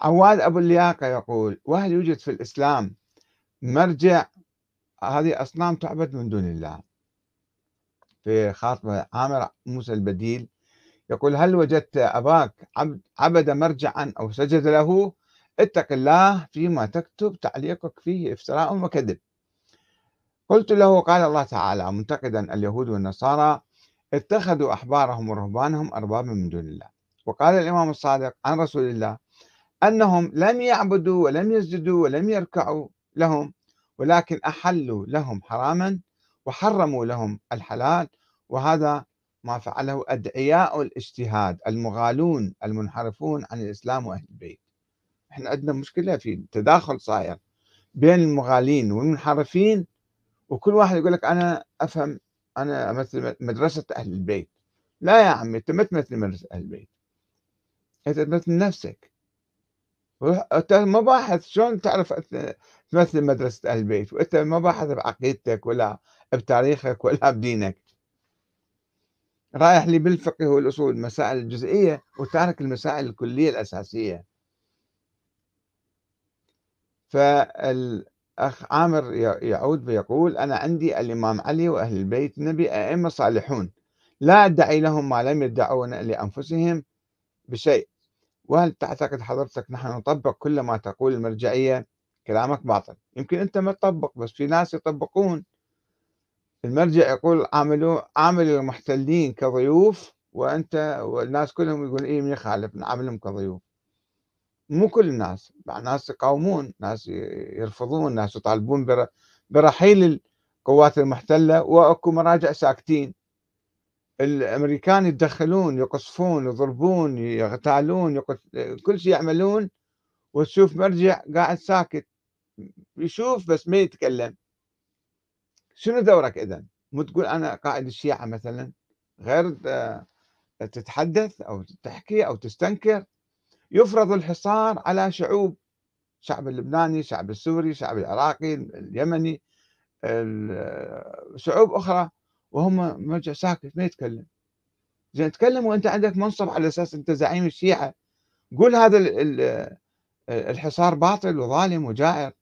عواد أبو اللياقة يقول وهل يوجد في الإسلام مرجع؟ هذه أصنام تعبد من دون الله. في خاطبة عامر موسى البديل يقول هل وجدت أباك عبد مرجعا أو سجد له؟ اتق الله فيما تكتب تعليقك فيه افتراء وكذب. قلت له قال الله تعالى منتقدا اليهود والنصارى اتخذوا أحبارهم ورهبانهم أربابا من دون الله. وقال الإمام الصادق عن رسول الله أنهم لم يعبدوا ولم يسجدوا ولم يركعوا لهم ولكن أحلوا لهم حراما وحرموا لهم الحلال. وهذا ما فعله أدعياء الاجتهاد المغالون المنحرفون عن الإسلام وأهل البيت. إحنا عندنا مشكلة في تداخل صاير بين المغالين والمنحرفين وكل واحد يقول لك أنا أفهم أنا أمثل مدرسة أهل البيت. لا يا عمي أنت ما تمثل مدرسة أهل البيت. أنت تمثل نفسك. ما باحث شلون تعرف تمثل مدرسة أهل البيت وأنت ما باحث بعقيدتك ولا بتاريخك ولا بدينك. رايح لي بالفقه والأصول مسائل الجزئية وتارك المسائل الكلية الأساسية. فالأخ عامر يعود ويقول أنا عندي الإمام علي وأهل البيت نبي أئمة صالحون. لا أدعي لهم ما لم يدعون لأنفسهم بشيء. وهل تعتقد حضرتك نحن نطبق كل ما تقول المرجعية كلامك باطل. يمكن أنت ما تطبق بس في ناس يطبقون. المرجع يقول عاملوا عامل المحتلين كضيوف وأنت والناس كلهم يقول إيه من يخالف نعاملهم كضيوف مو كل الناس ناس يقاومون ناس يرفضون ناس يطالبون برحيل القوات المحتلة وأكو مراجع ساكتين. الأمريكان يتدخلون يقصفون يضربون يغتالون يقص... كل شيء يعملون وتشوف مرجع قاعد ساكت. يشوف بس ما يتكلم. شنو دورك إذا؟ مو تقول أنا قائد الشيعة مثلا؟ غير تتحدث أو تحكي أو تستنكر؟ يفرض الحصار على شعوب الشعب اللبناني الشعب السوري الشعب العراقي اليمني شعوب أخرى. وهم مرجع ساكت ما يتكلم. زين تكلم وأنت عندك منصب على أساس أنت زعيم الشيعة. قول هذا الحصار باطل وظالم وجائر.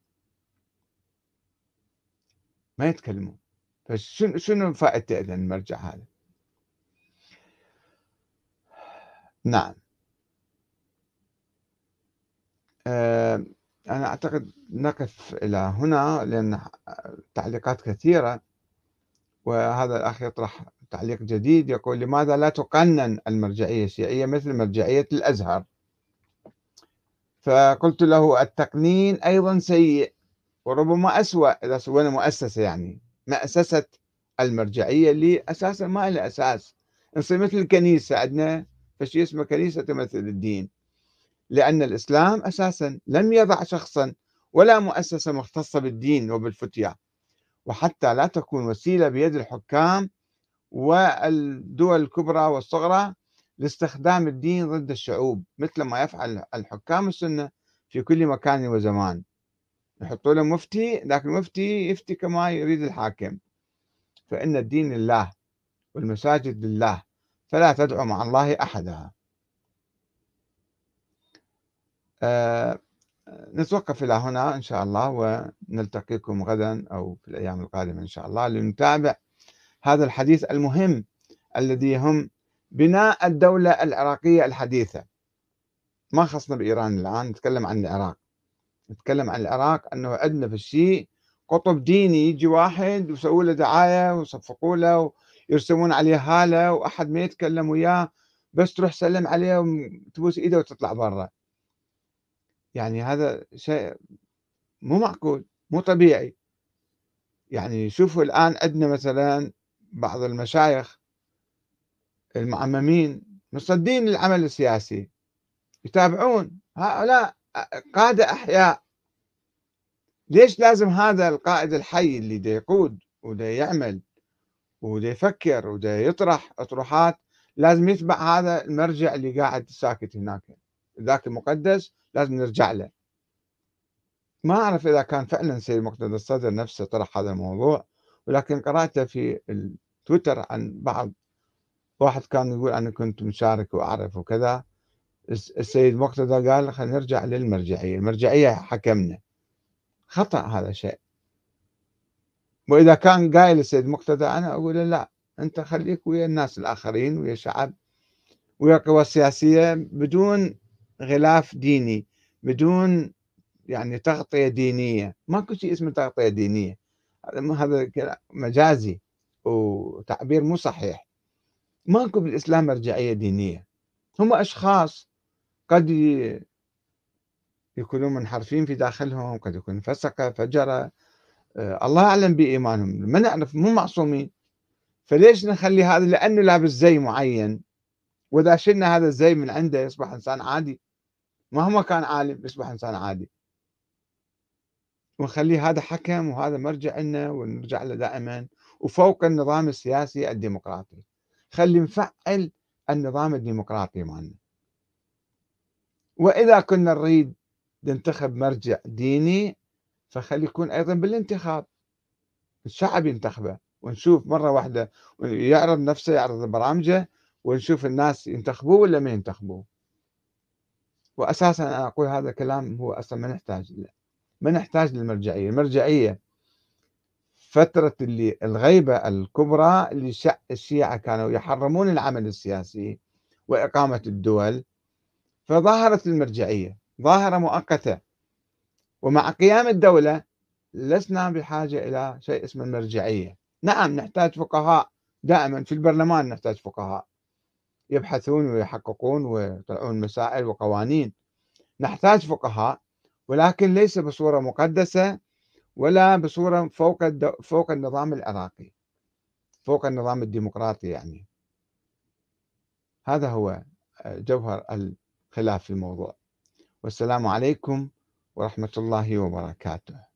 ما يتكلمون. فشنو شنو فائدته إذا المرجع هذا؟ نعم. أه أنا أعتقد نقف إلى هنا لأن تعليقات كثيرة. وهذا الأخ يطرح تعليق جديد يقول لماذا لا تقنن المرجعية؟ الشيعية مثل مرجعية الأزهر. فقلت له التقنين أيضا سيء وربما أسوأ إذا سوينا مؤسسة يعني مؤسسة المرجعية اللي أساسا ما لها أساس. نصير مثل الكنيسة عندنا فشي اسمه كنيسة تمثل الدين. لأن الإسلام أساسا لم يضع شخصا ولا مؤسسة مختصة بالدين وبالفتية وحتى لا تكون وسيلة بيد الحكام والدول الكبرى والصغرى لاستخدام الدين ضد الشعوب مثل ما يفعل الحكام السنة في كل مكان وزمان. يحطوا له مفتي ذاك المفتي يفتي كما يريد الحاكم. فإن الدين لله والمساجد لله فلا تدعو مع الله أحدا. أه نتوقف إلى هنا إن شاء الله ونلتقيكم غدا أو في الأيام القادمة إن شاء الله لنتابع هذا الحديث المهم الذي هم بناء الدولة العراقية الحديثة. ما خصنا بإيران الآن نتكلم عن العراق. نتكلم عن العراق أنه عندنا في الشيء قطب ديني يجي واحد ويسووا له دعاية ويصفقوا له ويرسمون عليه هالة وأحد ما يتكلم وياه بس تروح تسلم عليه وتبوس إيده وتطلع برا. يعني هذا شيء مو معقول مو طبيعي. يعني شوفوا الآن عندنا مثلا بعض المشايخ المعممين مصدين للعمل السياسي يتابعون هؤلاء قادة أحياء. ليش لازم هذا القائد الحي اللي دا يقود ودا يعمل ودا يفكر ودا يطرح أطروحات لازم يتبع هذا المرجع اللي قاعد ساكت هناك. ذاك المقدس لازم نرجع له. ما أعرف إذا كان فعلا سيد مقتدى الصدر نفسه طرح هذا الموضوع ولكن قرأته في التويتر عن بعض واحد كان يقول أنا كنت مشارك وأعرف وكذا. السيد مقتدى قال خلينا نرجع للمرجعية المرجعية حكمنا. خطأ هذا شيء. وإذا كان قايل السيد مقتدى أنا أقول لا أنت خليك ويا الناس الآخرين ويا الشعب ويا القوى السياسية بدون غلاف ديني بدون يعني تغطية دينية. ماكو شيء اسمه تغطية دينية. هذا مجازي وتعبير مو صحيح. ماكو بالإسلام مرجعية دينية. هم أشخاص قد يكونون منحرفين في داخلهم قد يكون فسقة فجرة. آه، الله أعلم بإيمانهم. ما نعرف مو معصومين. فليش نخلي هذا؟ لأنه لابس زي معين. وإذا شلنا هذا الزي من عنده يصبح إنسان عادي. مهما كان عالم يصبح إنسان عادي. ونخليه هذا حكم وهذا مرجع لنا ونرجع له دائما. وفوق النظام السياسي الديمقراطي. خلي نفعل النظام الديمقراطي مالنا. وإذا كنا نريد ننتخب مرجع ديني فخلي يكون أيضا بالانتخاب. الشعب ينتخبه ونشوف مرة واحدة يعرض نفسه يعرض برامجه ونشوف الناس ينتخبوه ولا ما ينتخبوه. وأساسا أنا أقول هذا الكلام هو أصلا ما نحتاج له ما نحتاج للمرجعية. المرجعية فترة اللي الغيبة الكبرى اللي الشيعة كانوا يحرمون العمل السياسي وإقامة الدول فظهرت المرجعية. ظاهرة مؤقتة. ومع قيام الدولة لسنا بحاجة إلى شيء اسمه المرجعية. نعم نحتاج فقهاء. دائما في البرلمان نحتاج فقهاء. يبحثون ويحققون ويطلعون مسائل وقوانين. نحتاج فقهاء ولكن ليس بصورة مقدسة ولا بصورة فوق فوق النظام العراقي فوق النظام الديمقراطي يعني. هذا هو جوهر الخلاف في الموضوع. والسلام عليكم ورحمة الله وبركاته.